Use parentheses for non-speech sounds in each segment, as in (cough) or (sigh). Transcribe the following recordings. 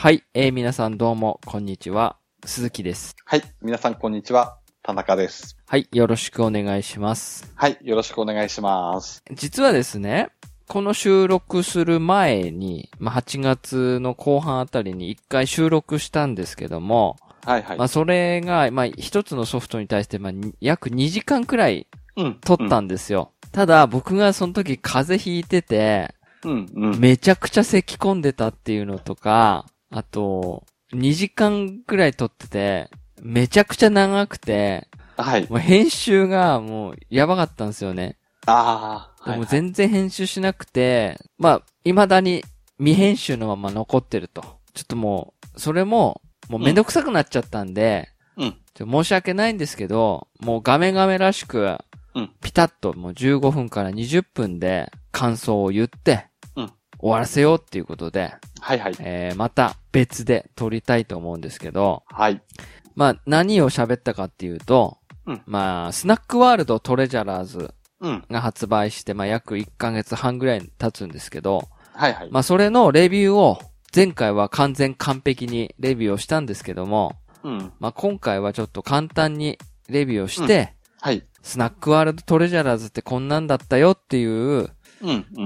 はい、えー、皆さんどうも、こんにちは。鈴木です。はい。皆さん、こんにちは。田中です。はい、よろしくお願いします。はい。よろしくお願いします。実はですね、この収録する前に、まあ、8月の後半あたりに一回収録したんですけども、はいはい。まあ、それが、まあ、一つのソフトに対して、まあ、に約2時間くらいうん。撮ったんですよ。ただ、僕がその時風邪ひいてて、うん。うん。めちゃくちゃ咳込んでたっていうのとか、あと、2時間くらい撮ってて、めちゃくちゃ長くて、はい。もう編集がもうやばかったんですよね。ああ。でもはい。全然編集しなくて、まあ、未だに未編集のまま残ってると。ちょっともう、それも、もうめんどくさくなっちゃったんで、うん。申し訳ないんですけど、もうガメガメらしく、うんピタッともう15分から20分で感想を言って、うん終わらせようっていうことで、はいはい。えー、また別で撮りたいと思うんですけど、はい。まあ、何を喋ったかっていうと、うんまあ、スナックワールドトレジャラーズうん。が発売して、まあ、約1ヶ月半ぐらい経つんですけど、はいはい。まあ、それのレビューを、前回は完全完璧にレビューをしたんですけども、うん。まあ、今回はちょっと簡単にレビューをして、はい。スナックワールドトレジャラーズってこんなんだったよっていううん。うん。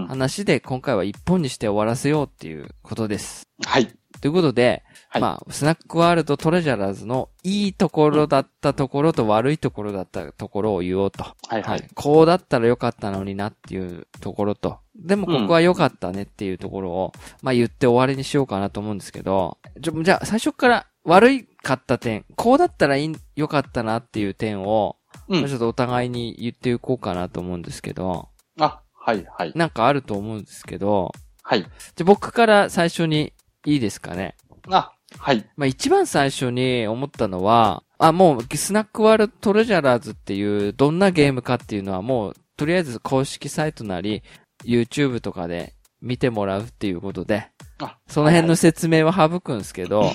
話で今回は一本にして終わらせようっていうことです。はい。ということで、はいまあ、スナックワールドトレジャラーズのいいところだったところと悪いところだったところを言おうと。はいはい。こうだったらよかったのになっていうところと、でもここは良かったねっていうところを、まあ言って終わりにしようかなと思うんですけど、じゃ、あ最初から悪いかった点、こうだったら良かったなっていう点を、うんまあちょっとお互いに言っていこうかなと思うんですけど、あ、はいはい。なんかあると思うんですけど、はい。じゃあ僕から最初にいいですかね。あ、はい。まあ一番最初に思ったのは、あ、もうスナックワールドトレジャラーズっていうどんなゲームかっていうのはもうとりあえず公式サイトなり YouTube とかで見てもらうっていうことで、あ、その辺の説明は省くんですけど、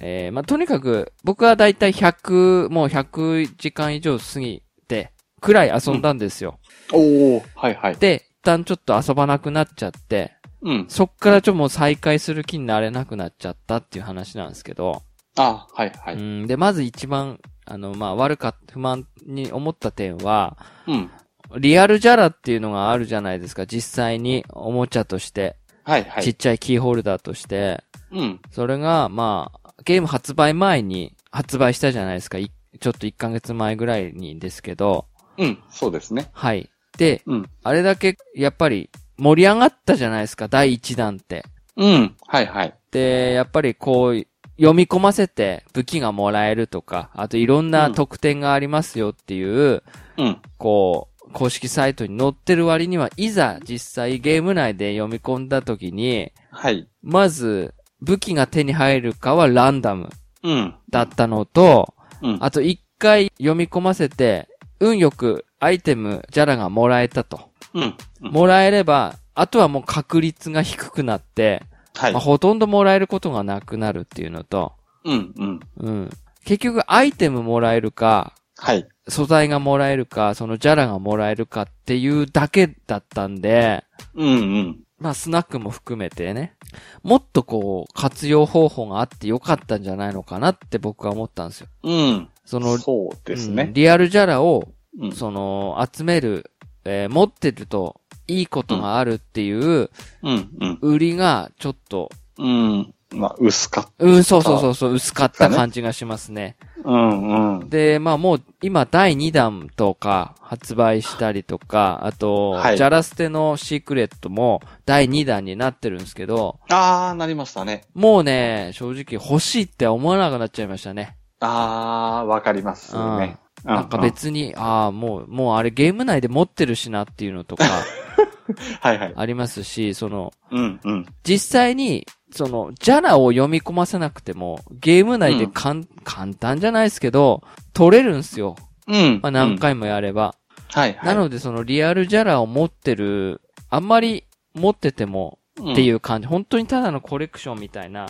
えー、まあとにかく僕はだいたい100、もう100時間以上過ぎて、くらい遊んだんですよ。おー。はいはい。で、一旦ちょっと遊ばなくなっちゃって、うん。そっからちょっともう再開する気になれなくなっちゃったっていう話なんですけど、あ、はいはい。うん、で、まず一番、あの、まあ、悪か不満に思った点は、うん。リアルジャラっていうのがあるじゃないですか。実際におもちゃとして、はいはい。ちっちゃいキーホルダーとして、うん。それが、まあ、ゲーム発売前に発売したじゃないですか。いちょっと1ヶ月前ぐらいにですけど、うん。そうですね。はい。で、うん。あれだけ、やっぱり、盛り上がったじゃないですか。第1弾って。うん。はいはい。で、やっぱりこう、読み込ませて武器がもらえるとか、あといろんな特典がありますよっていう、うん。こう、公式サイトに載ってる割には、いざ実際ゲーム内で読み込んだ時に、はい。まず、武器が手に入るかはランダムうん。だったのと、うん。あと一回読み込ませて、運よくアイテム、ジャラがもらえたと。うん。うんもらえれば、あとはもう確率が低くなって、はいまあ、。ほとんどもらえることがなくなるっていうのと、うん。うん。うん。結局アイテムもらえるか、はい。素材がもらえるか、そのジャラがもらえるかっていうだけだったんで、うんうん。まあスナックも含めてね、もっとこう活用方法があってよかったんじゃないのかなって僕は思ったんですよ。うん。その、そうですうんね。リアルジャラを、うん。その、集める、えー持ってるといいことがあるっていう、うん。うん。売りがちょっと、うん。まあ、薄かっうん、そうそうそうそう、薄かった感じがしますね。た。うんうん。で、まあもう今第2弾とか発売したりとか、あと、はいジャラステのシークレットも第2弾になってるんですけど、あー、なりましたね。もうね、正直欲しいって思わなくなっちゃいましたね。あー、わかりますね。うなんか別に、ああ、もう、もうあれゲーム内で持ってるしなっていうのとか (laughs) はいはい。ありますし、その、うんうん。実際に、その、ジャラを読み込ませなくても、ゲーム内でかん、簡単じゃないですけど、取れるんすよ。うん。まあ何うん回もやれば。はいはい。なのでそのリアルジャラを持ってる、あんまり持っててもうんっていう感じ、本当にただのコレクションみたいなは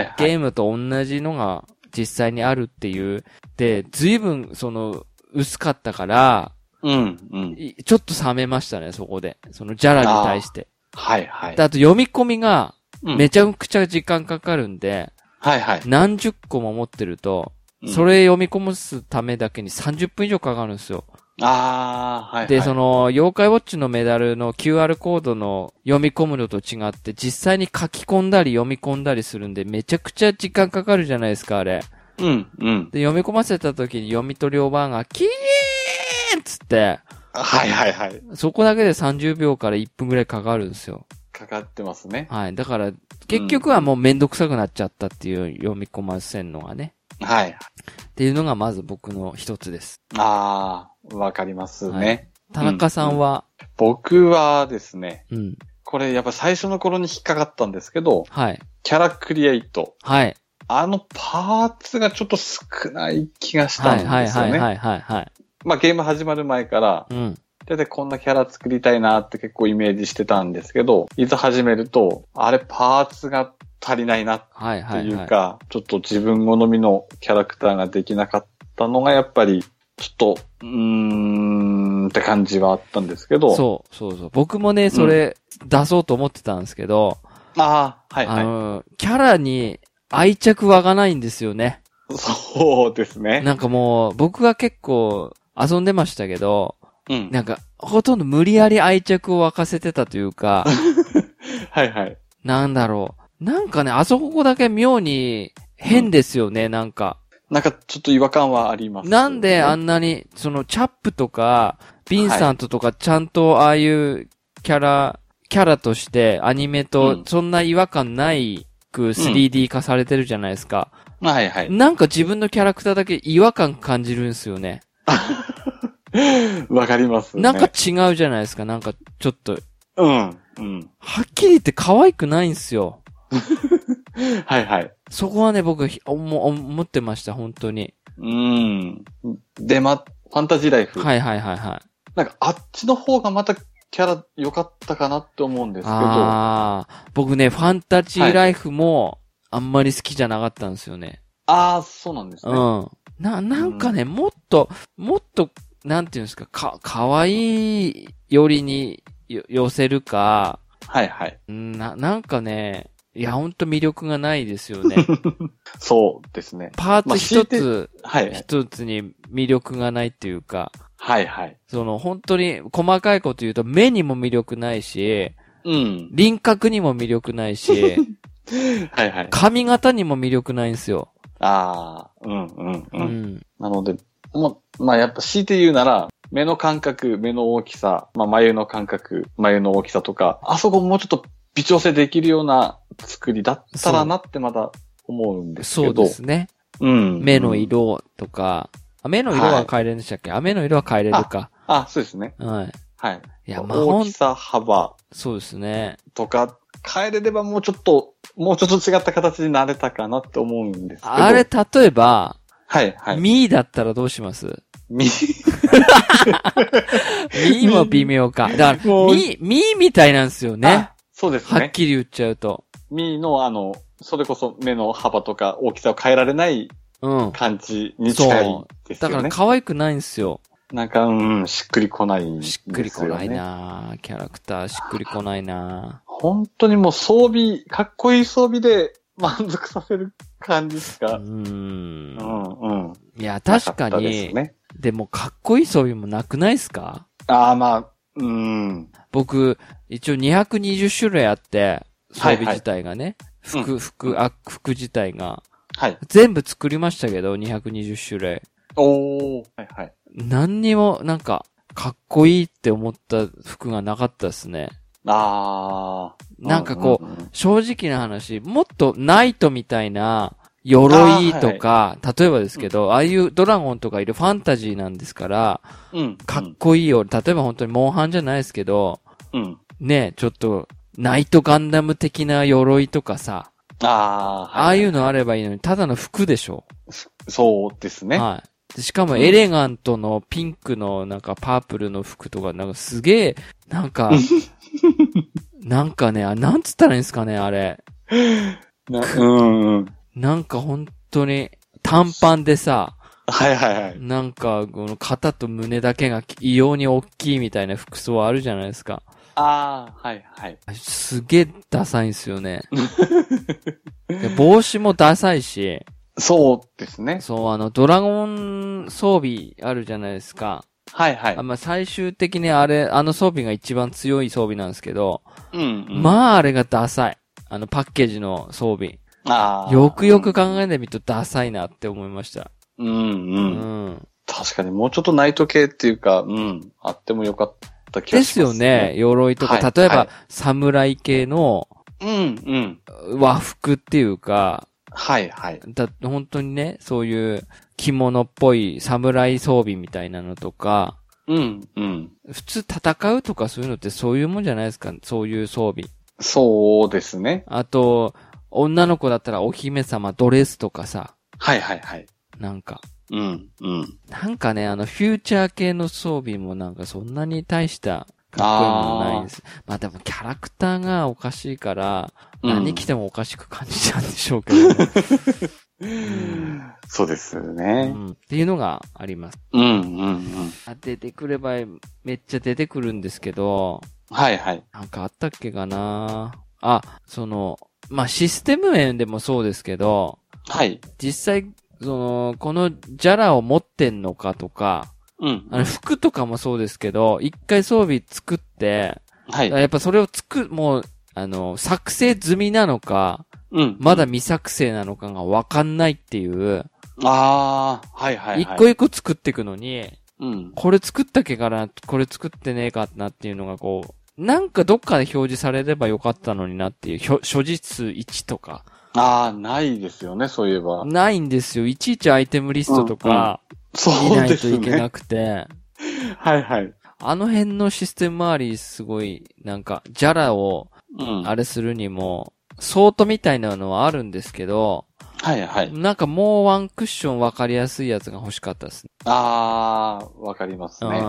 いはい。ゲームと同じのが実際にあるっていう。で、随分その薄かったから、うんうん。いちょっと冷めましたね、そこで。そのジャラに対して。はいはいで。あと読み込みがうんめちゃくちゃ時間かかるんで、はいはい。何十個も持ってると、うんそれ読み込むためだけに30分以上かかるんですよ。ああ、はいはい。で、その、妖怪ウォッチのメダルの QR コードの読み込むのと違って、実際に書き込んだり読み込んだりするんで、めちゃくちゃ時間かかるじゃないですか、あれ。うん、うん。で、読み込ませた時に読み取りおばあが、キーンっつって、はいはいはい。そこだけで30秒から1分ぐらいかかるんですよ。かかってますね。はい。だから、結局はもうめんどくさくなっちゃったっていう読み込ませんのがね。はい。っていうのがまず僕の一つです。ああ、わかりますね。はい田中さんは、僕はですね、うん。これやっぱ最初の頃に引っかかったんですけど、はい。キャラクリエイト。はい。あのパーツがちょっと少ない気がしたんはい。ですよね。はい。はい。はい。はい。はい。まあゲーム始まる前から、うん。だいたいこんなキャラ作りたいなって結構イメージしてたんですけど、いざ始めると、あれパーツが足りないなっはい。て。いうか、ちょっと自分好みのキャラクターができなかったのがやっぱり、ちょっと、うーんって感じはあったんですけど。そう、そうそう。僕もね、それ、出そうと思ってたんですけど、ああ、はいはい。あの、キャラに愛着湧かないんですよね。そうですね。なんかもう、僕は結構遊んでましたけど、うん。なんか、ほとんど無理やり愛着を沸かせてたというか、(laughs) はいはい。なんだろう。なんかね、あそこだけ妙に変ですよね、なんか。なんかちょっと違和感はあります、なんであんんなに、その、チャップとか、ビンサントとか、ちゃんとああいうキャラ、キャラとしてアニメうとんそんな違和感ないく 3D 化されてるじゃないですか。はいはい。なんか自分のキャラクターだけ違和感感じるんですよね。(laughs) わかります、ね。なんか違うじゃないですか。なんかちょっと、うん。うん。はっきり言って可愛くないんですよ。(laughs) はいはい。そこはね、僕、ひ思思ってました、本当に。うん。で、ま、ファンタジーライフ。はいはいはいはい。なんかあっちの方がまたキャラ良かったかなって思うんですけど。ああ、僕ね、ファンタジーライフも、あんまり好きじゃなかったんですよね。ああ、そうなんですね。うん。な、なんかね、もっと、もっと、なんていうんですか、か、かわいいよりによ寄せるか、はいはい。うんな、なんかね、いや、ほんと魅力がないですよね。(laughs) そうですね。パーツ一つ、はい。一つに魅力がないっていうか、はいはい。その、本当に細かいこと言うと目にも魅力ないし、うん。輪郭にも魅力ないし、(laughs) はいはい。髪型にも魅力ないんですよ。ああ、うんうんううん。ん。なので、まあやっぱ強いて言うなら、目の感覚、目の大きさ、まあ眉の感覚、眉の大きさとか、あそこもうちょっと微調整できるような作りだったらなってまだ思うんですそうけど。ですね。うん。目の色とか、あ目の色は変えれるんでしたっけ、あ、目の色は変えれるか。あ、そうですね。はい。はい。いや、まあ、大き、さ、幅そうですね。とか変えれればもうちょっと、もうちょっと違った形になれたかなって思うんですけど。あれ、例えば、はい、はい。ミーだったらどうします？み、ミーも微妙か。だから、ミー、ミーみたいなんですよねあ。そうですはっね。きり言っちゃうと。ミーのあの、それこそ目の幅とか大きさを変えられないうん。感じに近いですだからよね。可愛くないんですよ。なんか、うん、しっくりこないんですしよ、ね。っくりこない。なキャラクターしっくりこないな本当にもう装備、かっこいい装備で満足させる感じしうか？んう。ん、うん。いや、確かなったでにす、ね、でもかっこいい装備もなくないですか？ああ、まあ、うん。僕、一応220種類あって、装はい備自体がね。う服、服、あ、服自体が。はい。全部作りましたけど、220種類。おー。はい、はい。何にも、なんか、かっこいいって思った服がなかったですね。ああ。なんかこう、んんん正直な話、もっとナイトみたいな、鎧とか、例えばですけど、ああいうドラゴンとかいるファンタジーなんですから、うん。かっこいいよ。例えば本当にモンハンじゃないですけど、うん。ね、ちょっと、ナイトガンダム的な鎧とかさ、ああ。ああいうのあればいいのに、ただの服でしょ。そうですね。はい。でしかもエレガントのピンクのなんかパープルの服とか、なんかすげえ、なんか、(laughs) なんかね、あなんつったらいいんですかね、あれ。なうんうん。なんか本当に短パンでさ、はいはいはい。なんかこの肩と胸だけが異様に大きいみたいな服装あるじゃないですか。ああ、はいはい。すげえダサいんですよね。(laughs) で帽子もダサいし、そうですね。そう、あの、ドラゴン装備あるじゃないですか。はいはいあ。まあ、最終的にあれ、あの装備が一番強い装備なんですけど、うん、うん。まあ、あれがダサい。あの、パッケージの装備。ああ。よくよく考えてみるとダサいなって思いました。うんううん。ん。確かにもうちょっとナイト系っていうか、うん。あってもよかった気がでしますすよね。。鎧とか、はい例えば、はい侍系のうんうん。和服っていうか、はいはい。だ、本当にね、そういう着物っぽい侍装備みたいなのとか、うんうん。普通戦うとかそういうのってそういうもんじゃないですか、そういう装備。そうですね。あと、女の子だったらお姫様ドレスとかさ、はいはいはい。なんか。うんうん。なんかね、あの、フューチャー系の装備もなんかそんなに大したかっこいいものないです。まあでもキャラクターがおかしいから、うん何着てもおかしく感じちゃうんでしょうけど、そうですうね。ん。っていうのがあります。うんうんうん。あ出てくればめっちゃ出てくるんですけど、はいはい。なんかあったっけかなあ、その、まあ、システム面でもそうですけど、はい。実際、その、このジャラを持ってんのかとか、うん。あの服とかもそうですけど、一回装備作って、はい。やっぱそれを作、もう、あの、作成済みなのか、うん。まだ未作成なのかがわかんないっていう、ああ、はいはいはい。一個一個作っていくのに、うん。これ作ったっけかな、これ作ってねえかなっていうのがこう、なんかどっかで表示されればよかったのになっていう、所持数1とか、ああ、ないですよね、そういえば。ないんですよ。いちいちアイテムリストとか、そ見ないといけなね。くて、(laughs) はいはい。あの辺のシステム周りすごい、なんか、ジャラをうん。あれするにも、ソートみたいなのはあるんですけど、はいはい。なんかもうワンクッションわかりやすいやつが欲しかったですね。ああ、わかりますね。う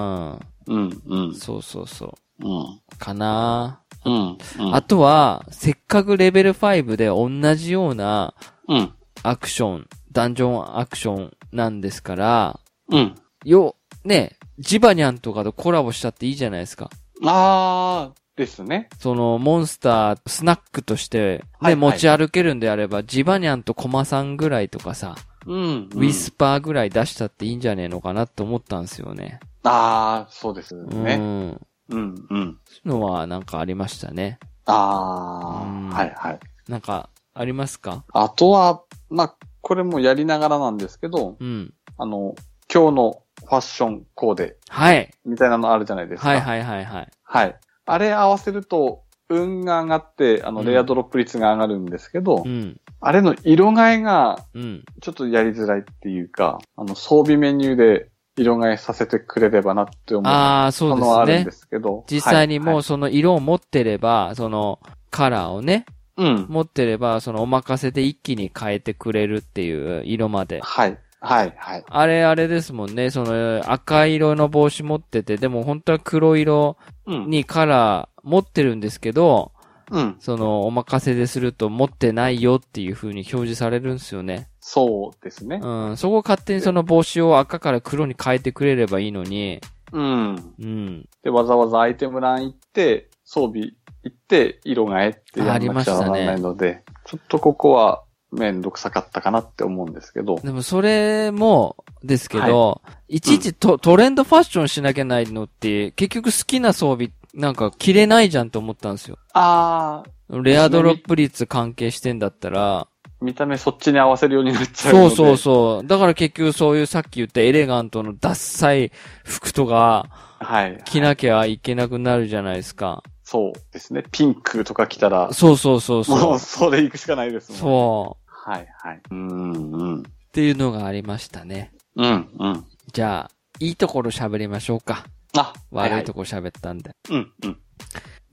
うん、うんん。、そうそうそう。うん。かなうん、うん。あとは、せっかくレベル5で同じようなうん、アクション、ダンジョンアクションなんですから、うん。よ、ね、ジバニャンとかとコラボしたっていいじゃないですか。ああ、ですね。その、モンスター、スナックとして、ね、はいはい持ち歩けるんであれば、ジバニャンとコマさんぐらいとかさ、うん。ウィスパーぐらい出したっていいんじゃねえのかなって思ったんですよね。ああ、そうですうね。ん。うん、うん。そういうのはなんかありましたね。あうんあ、はいはい。なんか、ありますか？あとは、まあ、これもやりながらなんですけど、うん。あの、今日のファッションコーデはい。みたいなのあるじゃないですか。はいはいはいはい。はい。あれ合わせると、運が上がって、あの、うんレアドロップ率が上がるんですけど、うん。あれの色替えがうん。ちょっとやりづらいっていうか、あの、装備メニューで色替えさせてくれればなって思うああ、そうのはあるんでですすけど。ね。実際にもはうその色を持ってれば、そのカラーをね、い、うん。持ってれば、そのお任せで一気に変えてくれるっていう色まで。はい。はい。はい。あれあれですもんね、その赤色の帽子持ってて、でも本当は黒色うん。にカラー持ってるんですけど、うん。そのお任せですると持ってないよっていう風に表示されるんですよね。そうですね。うん。そこを勝手にその帽子を赤から黒に変えてくれればいいのに、うん。うん。で、わざわざアイテム欄行って、装備行って、色替えってやらなくちゃましたねならないので、ちょっとここはめんどくさかったかなって思うんですけど。でもそれもですけど、い、ちいちト,、トレンドファッションしなきゃないのって、結局好きな装備なんか着れないじゃんと思ったんですよ。あー、レアドロップ率関係してんだったら、見た目そっちに合わせるようになっちゃうので。そうそうそう。だから結局そういうさっき言ったエレガントのダッサい服とかはい。着なきゃいけなくなるじゃないですか。そうですね。ピンクとか着たら、そうそうそうもそうう。それ行くしかないですもん。う。そう。はいはい。うんうん。っていうのがありましたね。うんうん。じゃあ、いいところ喋りましょうか。あ、悪いとこ。こ喋ったんで。うんうん。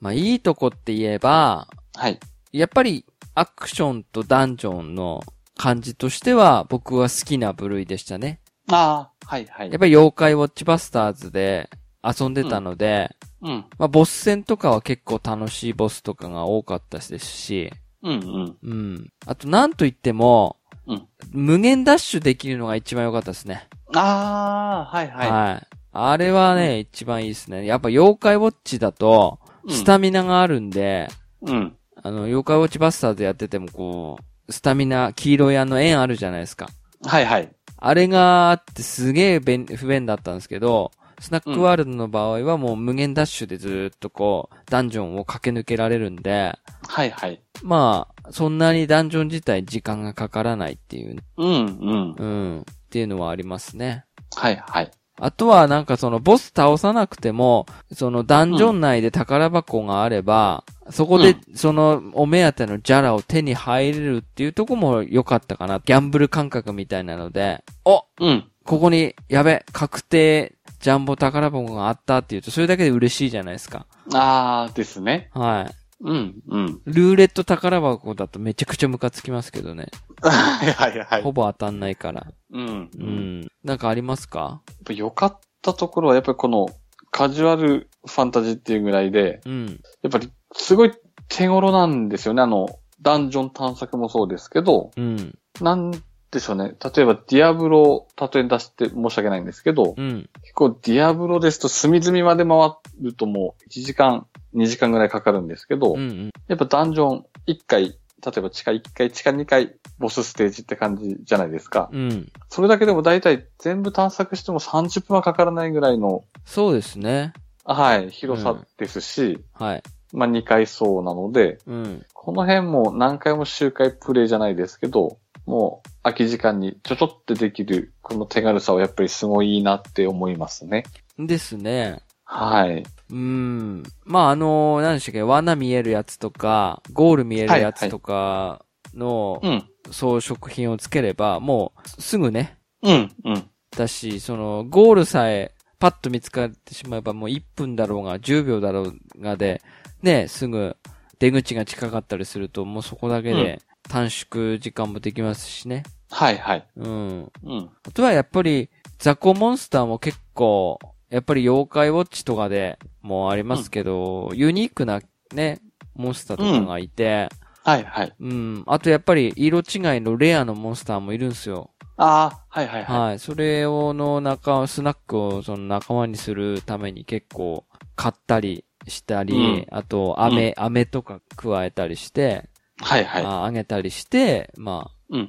まあ、いいとこって言えば、はい。やっぱりアクションとダンジョンの感じとしては僕は好きな部類でしたね。ああ、はいはいやっ。ぱり妖怪ウォッチバスターズで遊んでたので、うん。まあボス戦とかは結構楽しいボスとかが多かったですし、うんうん。うん。あとなんといっても、うん無限ダッシュできるのが一番良かったですね。ああ、はいはい。はい。あれはね、一番いいですね。やっぱ妖怪ウォッチだと、スタミナがあるんで、うん。あの、妖怪ウォッチバスターズやっててもこう、スタミナ、黄色いあの円あるじゃないですか。はいはい。あれがあってすげえ便不便だったんですけど、スナックワールドの場合はもう無限ダッシュでずーっとこう、ダンジョンを駆け抜けられるんで、はいはい。まあ、そんなにダンジョン自体時間がかからないっていう、うんうん。うん、っていうのはありますね。はいはい。あとはなんかそのボス倒さなくても、そのダンジョン内で宝箱があれば、そこでそのお目当てのジャラを手に入れるっていうとこも良かったかな。ギャンブル感覚みたいなので、おうん。ここに、やべ、確定ジャンボ宝箱があったっていうと、それだけで嬉しいじゃないですか。あーですね。はい。うんうん。ルーレット宝箱だとめちゃくちゃムカつきますけどね。(laughs) はいはいはい。ほぼ当たんないから。うん。ううん。ん。なんかありますか？やっぱ良かったところは、やっぱりこのカジュアルファンタジーっていうぐらいで、うん。やっぱりすごい手頃なんですよね。あの、ダンジョン探索もそうですけど、うん。なんでしょうね。例えばディアブロを例えに出して申し訳ないんですけど、うん。結構ディアブロですと隅々まで回るともう1時間、2時間ぐらいかかるんですけど、うん。うん。やっぱダンジョン1回、例えば地下1回、地下2回、ボスステージって感じじゃないですか。うん。それだけでも大体全部探索しても30分はかからないぐらいの、そうですね。はい、広さですし、はい。まあ2回そうなので、うん。この辺も何回も周回プレイじゃないですけど、もう空き時間にちょちょってできる、この手軽さはやっぱりすごいいいなって思いますね。ですね。はい。うん。まあ、あの何でしたっけ、罠見えるやつとか、ゴール見えるやつとかのうん。装飾品をつければ、もうすぐね、うん。うん。だし、その、ゴールさえパッと見つかってしまえばもう1分だろうが10秒だろうがで、ね、すぐ出口が近かったりすると、もうそこだけで短縮時間もできますしね。はいはい。うん。うん。あとはやっぱり、雑魚モンスターも結構、やっぱり妖怪ウォッチとかでもありますけど、ユニークなね、モンスターとかがいて、はいはい。うん、あとやっぱり色違いのレアのモンスターもいるんですよ。ああ、はいはいはい。はい。それをの仲、スナックをその仲間にするために結構買ったりしたり、うんあと飴、飴とか加えたりして、はいはい。ああげたりして、まあ、うん。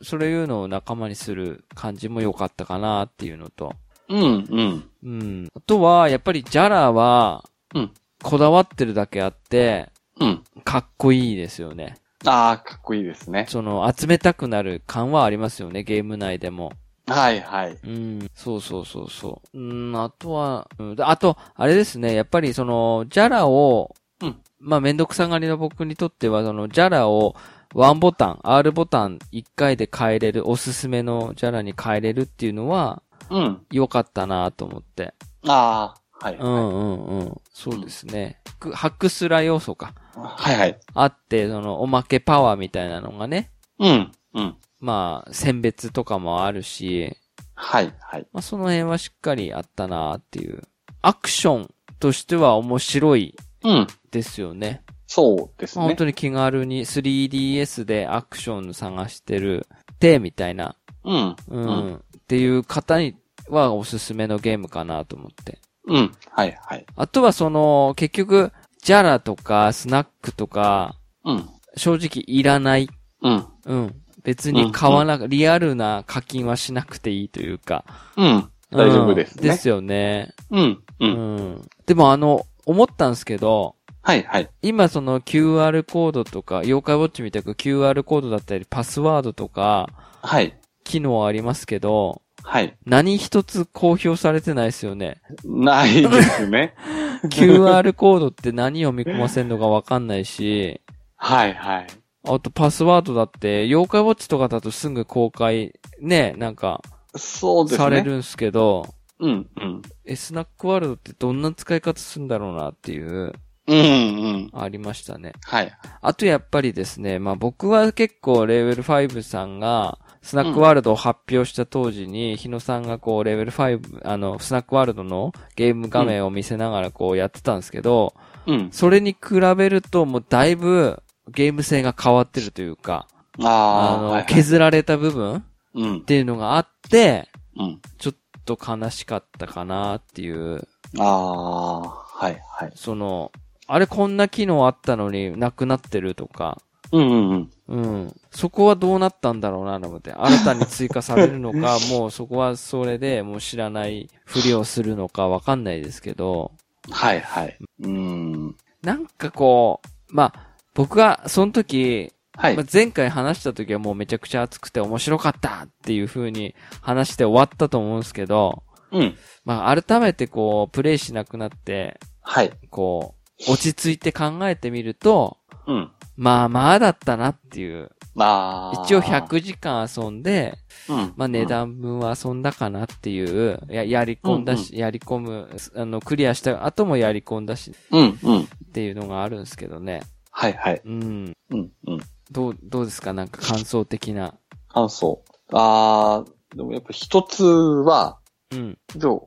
そそういうのを仲間にする感じも良かったかなっていうのと、うん、うん。うん。あとは、やっぱりジャラは、うん。こだわってるだけあって、うん。かっこいいですよね。ああ、かっこいいですね。その、集めたくなる感はありますよね、ゲーム内でも。はいはい。うん、そうそうそうそう。うん、あとは、うん、であと、あれですね、やっぱりその、ジャラを、うんまあ、めんどくさがりの僕にとっては、その、ジャラを、ワンボタン、R ボタン1回で変えれる、おすすめのジャラに変えれるっていうのは、うん。良かったなと思って。ああ、はい、はい。うんうんうん。そうですね。くハックスラ要素か。はいはい。あって、その、おまけパワーみたいなのがね。うん。うん。まあ、選別とかもあるし、はいはい。まあ、その辺はしっかりあったなっていう。アクションとしては面白いうん。ですよね。そうですね。まあ本当に気軽に 3DS でアクション探してるて、みたいな、うん。うん、うんっていう方にはおすすめのゲームかなと思って。うん。はいはい。あとはその、結局、ジャラとかスナックとか、うん。正直いらない。うん。うん。別に買わな、リアルな課金はしなくていいというか。うん。大丈夫ですね。うんですよね。うん。う。うんん。でもあの、思ったんですけど、はいはい。今その QR コードとか、妖怪ウォッチみたく QR コードだったり、パスワードとか、はい。機能ありますけど、はい。何一つ公表されてないですよね。ないですね。(laughs) QR コードって何を見込ませるのかわかんないし、はいはい。あとパスワードだって、妖怪ウォッチとかだとすぐ公開、ね、なんか、そうですね。されるんすけど、うん。うん。え、スナックワールドってどんな使い方するんだろうなっていう、うん。うん。ありましたね。はい。あとやっぱりですね、まあ僕は結構レベル5さんが、スナックワールドを発表した当時に、日野さんがこうレベル5、あの、スナックワールドのゲーム画面を見せながらこうやってたんですけど、うん。それに比べるともうだいぶゲーム性が変わってるというか、ああ、あの、はいはい削られた部分っうん。ていうのがあって、うん。ちょっと悲しかったかなっていう、ああ、はいはい。その、あれこんな機能あったのになくなってるとか、うんうんうん。うん。そこはどうなったんだろうなと思って。新たに追加されるのか、(laughs) もうそこはそれでもう知らないふりをするのかわかんないですけど、はいはい。うん。なんかこう、まあ、僕がその時、はいまあ、。前回話した時はもうめちゃくちゃ熱くて面白かったっていう風に話して終わったと思うんですけど、うん。まあ改めてこう、プレイしなくなって、はい。こう、落ち着いて考えてみると、うん。まあまあだったなっていう。ああ。一応。100時間遊んで、うん。まあ値段分は遊んだかなっていう、や、やり込んだし、やり込む、あの、クリアした後もやり込んだしうん。うん。っていうのがあるんですけどね。はいはい。うん。うん。うん。どう、どうですか？なんか感想的な。感想。ああ、でもやっぱ一つは、うん。どう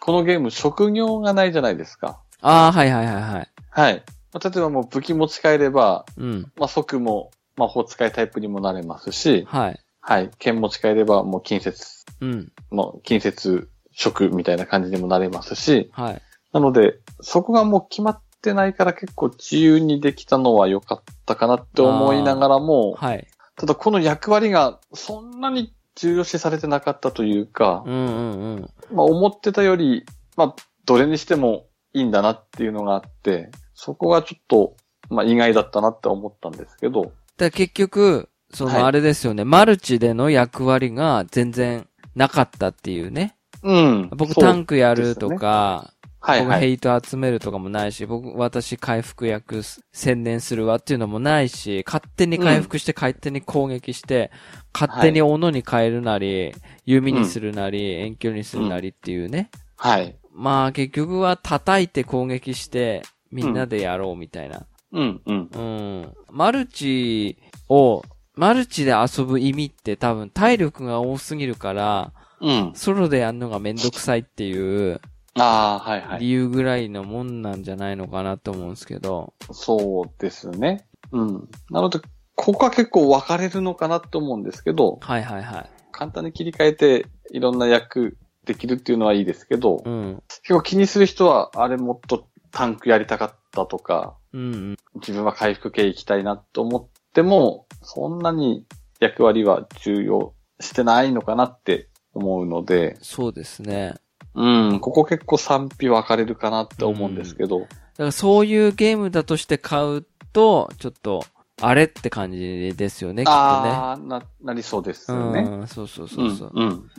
このゲーム職業がないじゃないですか。ああ、はいはいはいはい。はい。まあ例えばもう武器持ち帰れば、うん。まあ、即も魔法使いタイプにもなれますし、はい。はい。剣持ち帰ればもう近接、うん。もう近接職みたいな感じにもなれますし、はい。なので、そこがもう決まってないから結構自由にできたのは良かったかなって思いながらも、はい。ただこの役割がそんなに重要視されてなかったというか、うんうんうん。まあ思ってたより、まあどれにしてもいいんだなっていうのがあって、そこがちょっと、まあ意外だったなって思ったんですけど、だ結局、そはいのあれですよね、マルチでの役割が全然なかったっていうね。うん。僕タンクやるとか、僕はいはい。ヘイト集めるとかもないし、僕、私回復役専念するわっていうのもないし、勝手に回復して勝手に攻撃して、勝手に斧に変えるなり、弓にするなり、遠距離にするなりっていうね。はい。まあ結局は叩いて攻撃して、みんなでやろうみたいな。うん、うん。うん。マルチを、マルチで遊ぶ意味って多分体力が多すぎるから、うん。ソロでやるのがめんどくさいっていうああ、はいはい。理由ぐらいのもんなんじゃないのかなと思うんですけど。そうですね。うん。なので、ここは結構分かれるのかなと思うんですけど、はいはいはい。簡単に切り替えていろんな役できるっていうのはいいですけど、うん。結構気にする人は、あれもっとタンクやりたかったとか、うんうん。自分は回復系行きたいなと思っても、そんなに役割は重要してないのかなって思うので、そうですね。うん、ここ結構賛否分かれるかなって思うんですけど、だからそういうゲームだとして買うと、ちょっと、あれって感じですよね、きっとね。ああ、な、なりそうですよね。うん、そうそうそうそう。うん、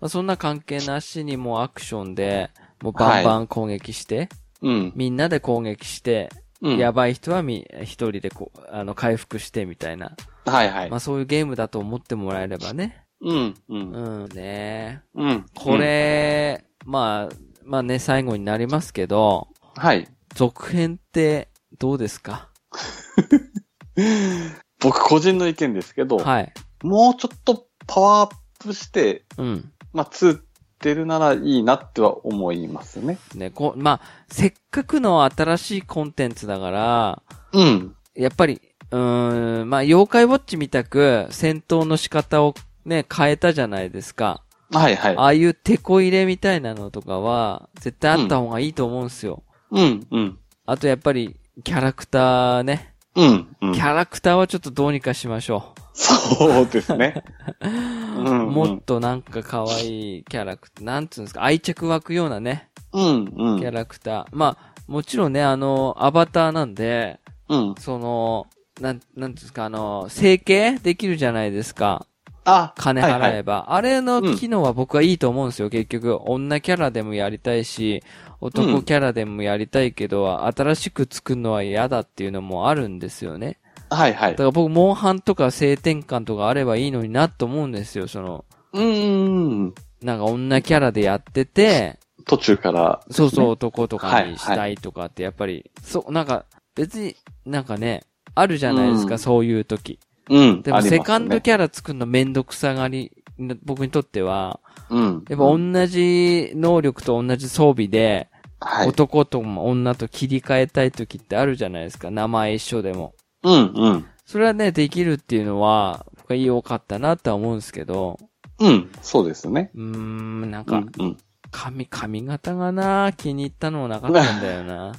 うん、そんな関係なしにもうアクションで、もうバンバン攻撃して、うん。みんなで攻撃して、うん。やばい人はみ、一人でこう、あの、回復してみたいな。はいはい。まあそういうゲームだと思ってもらえればね。うん、うん。うん、ねうん。これ、まあ、まあね、最後になりますけど、うん、はい。続編ってどうですか？(laughs) (laughs) 僕個人の意見ですけど、はい。もうちょっとパワーアップして、うん。まあ、2出るならいいなっては思いますね。ね、こまあ、せっかくの新しいコンテンツだから、うん。やっぱり、うーん、まあ、妖怪ウォッチみたく戦闘の仕方をね、変えたじゃないですか。はいはい。ああいうテこ入れみたいなのとかは、絶対あった方がいいと思うんですよ。うん、うん。あとやっぱり、キャラクターね。うん、うんキ。ャラクターはちょっとどうにかしましょそうですね。うう。ん、もっとなんか可愛いキャラクター、なんつうんですか、愛着湧くようなね、うん、うん。キャラクター。まあ、もちろんね、あの、アバターなんで、うん。その、なん、なんつうんですか、あの、整形できるじゃないですか。あ、金はいはい払えば。あれの機能は僕はいいと思うんですよ、結局。女キャラでもやりたいし、男キャラでもやりたいけど、新しく作るのは嫌だっていうのもあるんですよね。はいはいだか。ら僕、モンハンとか性転換とかあればいいのになと思うんですよ、その、うんうんうん。なんか女キャラでやってて、途中から、そうそう男とかはいにしたいとかってやっぱり、そう、なんか、別に、なんかね、あるじゃないですか、うんそういう時。うん。でも、セカンドキャラ作るのめんどくさがり、僕にとっては、うん。やっぱ同じ能力と同じ装備で、はい。男とも女と切り替えたい時ってあるじゃないですか、名前一緒でも。うん、うん。それはね、できるっていうのは、僕は良かったなとは思うんですけど、うん。そうですね。うーん、なんかうん、、うん。髪、髪型がな、気に入ったのもなかったんだよな。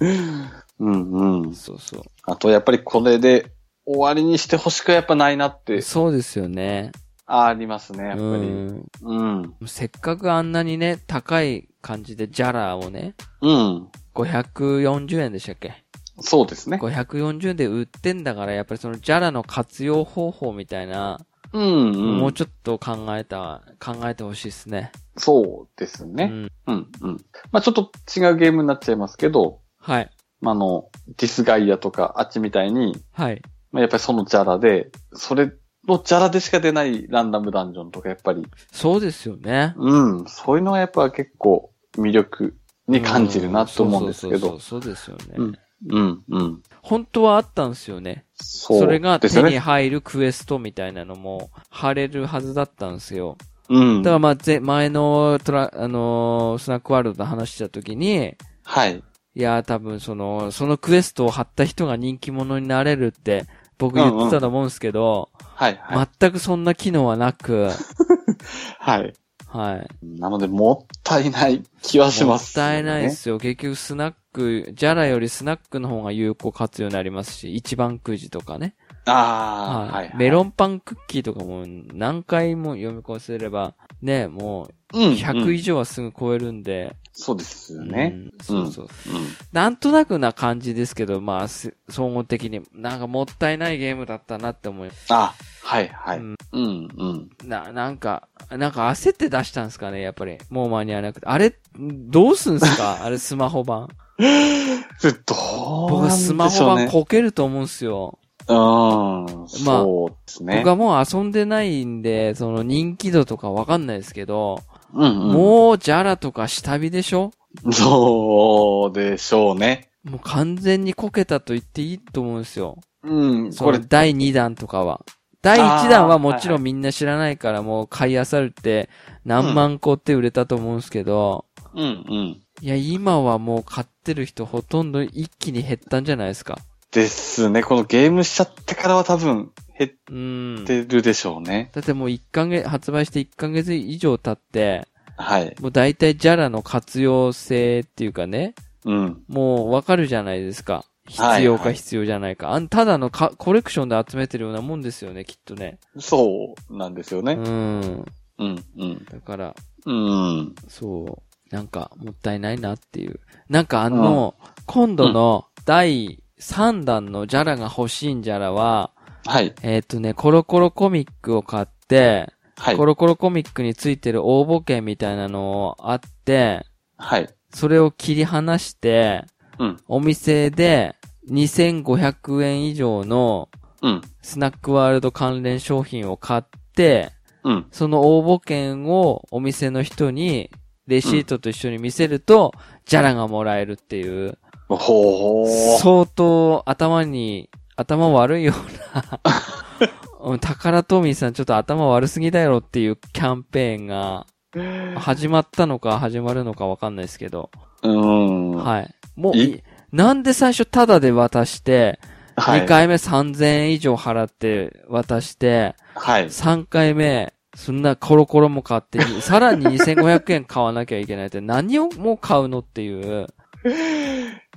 (laughs) うんうん。そうそう。あと、やっぱりこれで終わりにしてほしくはやっぱないなって、そうですよね。ありますね、やっぱり。うん。うん。せっかくあんなにね、高い感じでジャラをね、うん。540円でしたっけ？そうですね。540円で売ってんだから、やっぱりそのジャラの活用方法みたいな、うんうん。もうちょっと考えた、考えてほしいですね。そうですね。うん。うん、うん。まあちょっと違うゲームになっちゃいますけど、はい。まあ、あの、ディスガイアとかあっちみたいに、はい。まあ、やっぱりそのジャラで、それのジャラでしか出ないランダムダンジョンとかやっぱり、そうですよね。うん、そういうのはやっぱ結構魅力に感じるなと思うんですけど。そうそうそうそうですよね。うんうん、うん。本当はあったんですよね。そう。それがですね。手に入るクエストみたいなのも貼れるはずだったんですよ。うん。だからまあ、ぜ、前のトラ、あのースナックワールドで話した時に、はい。いや、多分その、そのクエストを貼った人が人気者になれるって、僕言ってたと思うんですけど、はい、はい。全くそんな機能はなく、(laughs) はい。はい。なので、もったいない気はしもっます、たいないで。すよ。結局スナック、ジャラよりスナックの方が有効活用になりますし、一番くじとかね。ああ、はい、はい。メロンパンクッキーとかも何回も読み込せれば、ね、もううん、100うん以上はすぐ超えるんで。そうですよね。うんそうそう。うん。なんとなくな感じですけど、まあ、す総合的に、なんかもったいないゲームだったなって思いあ、はい、はい。ううんん、うん。な、なんか、なんか焦って出したんですかね、やっぱり。もう間に合わなくて。あれ、どうすんすか？(laughs) あれスマホ版。それどうなんでしょうね。僕スマホ版こけると思うんすよ。うん。そうですね。僕はもう遊んでないんで、その人気度とかわかんないですけど、うん、うん。もうジャラとか下火でしょ？そうでしょうね。もう完全にこけたと言っていいと思うんですよ。うん。そこれ、の第2弾とかは。第1弾はもちろんみんな知らないからもう買い漁るって何万個って売れたと思うんですけど、うん、うん。いや、今はもう買ってる人ほとんど一気に減ったんじゃないですか。ですね。このゲームしちゃってからは多分減うんっ。てるでしょうね。だってもう1ヶ月、発売して1ヶ月以上経って、はい。もう大体ジャラの活用性っていうかね、うん。もうわかるじゃないですか。はい必要か必要じゃないか。あんただのかコレクションで集めてるようなもんですよね、きっとね。そうなんですよね。うん。うん、うん。だから、うん。そう、なんかもったいないなっていう。なんかあの、今度の第3弾のジャラが欲しいんジャラは、はい。えっ、とね、コロコロコミックを買って、はいコ。ロコロコミックについてる応募券みたいなのあって、はい。それを切り離して、うん。お店で2500円以上のうん。スナックワールド関連商品を買って、うん。その応募券をお店の人にレシートと一緒に見せると、ジャラがもらえるっていう、ほー。相当頭に、頭悪いような、(laughs) うんタカラトミーさんちょっと頭悪すぎだよっていうキャンペーンが始まったのか始まるのかわかんないですけど、うん。ははい。もうなんで最初タダで渡して、い。2回目3000円以上払って渡して、はい。3回目、そんなコロコロも買って、さらに2500円買わなきゃいけないって何をもう買うのっていう。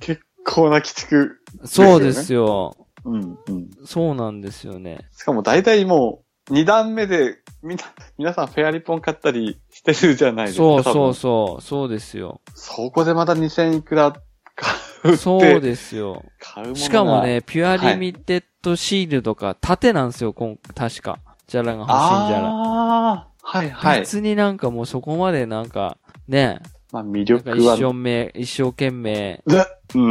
結構な鬼畜。そうですよ。うん。うん。そうなんですよね。しかも大体もう、二段目で、みんな、皆さんフェアリポン買ったりしてるじゃないですか。そうそうう。そう、そうですよ。そこでまた2000いくら買う。そうですよ。買うもしかも、ね、ピュアリミテッドシールドが縦なんですよ、今確か。ジャラが欲しいんじゃら。ああ、はいはい。別になんかもうそこまでなんか、ね、まあ魅力か一は。生懸一生懸命、でうんう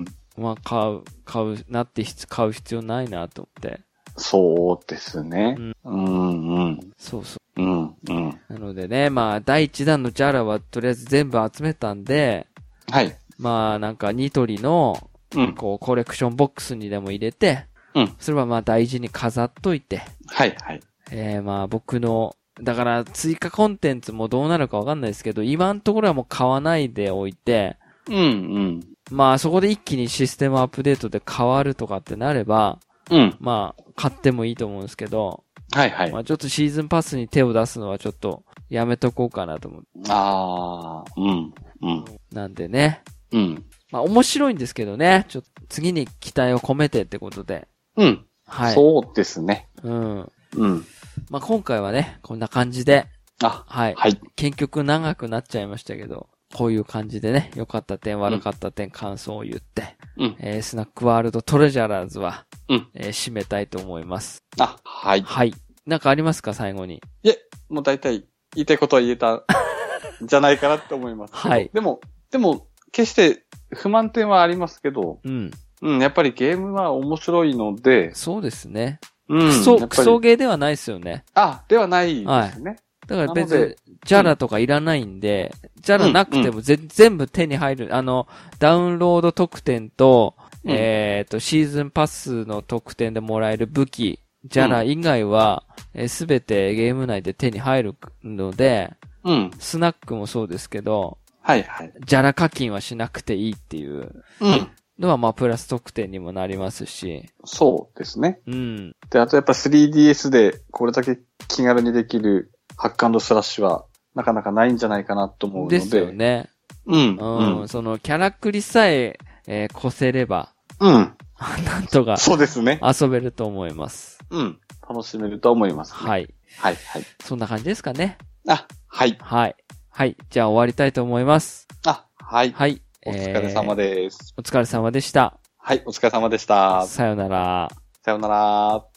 ん。まあ買う、買う、なって必買う必要ないなと思って。そうですねう。うんうん。そうそうんうん。う。なのでね、まあ第一弾のジャラはとりあえず全部集めたんで、はい。まあなんかニトリの、うん。こうコレクションボックスにでも入れて、うんそれはまあ大事に飾っといて、はいはい。えー、まあ僕の、だから追加コンテンツもどうなるかわかんないですけど、今のところはもう買わないでおいて、うんうん。まあそこで一気にシステムアップデートで変わるとかってなれば、うん。まあ買ってもいいと思うんですけど、はいはいま。あちょっとシーズンパスに手を出すのはちょっとやめとこうかなと思う。ああ、うん。うん。なんでね、うん。まあ面白いんですけどね。ちょっと次に期待を込めてってことで。うん。はい。そうですね。うん。うん。まあ今回はね、こんな感じで、あ、はい。はい。結局長くなっちゃいましたけど、こういう感じでね、良かった点、悪かった点、感想を言って、うん。えー、スナックワールドトレジャラーズは、うんえー締めたいと思います。あ、はい。はい。なんかありますか最後に？いえ、もう大体言いたいことは言えたん (laughs) じゃないかなって思います。はいでも、でも、決して不満点はありますけど、うん。うん、やっぱりゲームは面白いので、そうですね。うん。クソ、クソゲーではないですよね。あ、ではないですね。だから別にジャラとかいらないんで、ジャラなくてもぜ、全部手に入る。あの、ダウンロード特典と、うんえっ、と、シーズンパスの特典でもらえる武器、ジャラ以外は、すべてゲーム内で手に入るので、うん。スナックもそうですけど、はいはい。ジャラ課金はしなくていいっていううん。のは、まあ、プラス特典にもなりますし、そうですね。うん。で、あとやっぱ 3DS でこれだけ気軽にできるハックスラッシュはなかなかないんじゃないかなと思うので。ですよね。うん。うん。うん。その、キャラクリさえ、えー、越せれば、うん。(laughs) なんとかそうですね。遊べると思います。うん。楽しめると思います、ね。。はいい。はい、はい。そんな感じですかね。あ、はい。はい。はい。じゃあ終わりたいと思います。あ、はい。はい。お疲れ様でです。お疲れ様でした。はい、お疲れ様でした。さよなら。さようなら。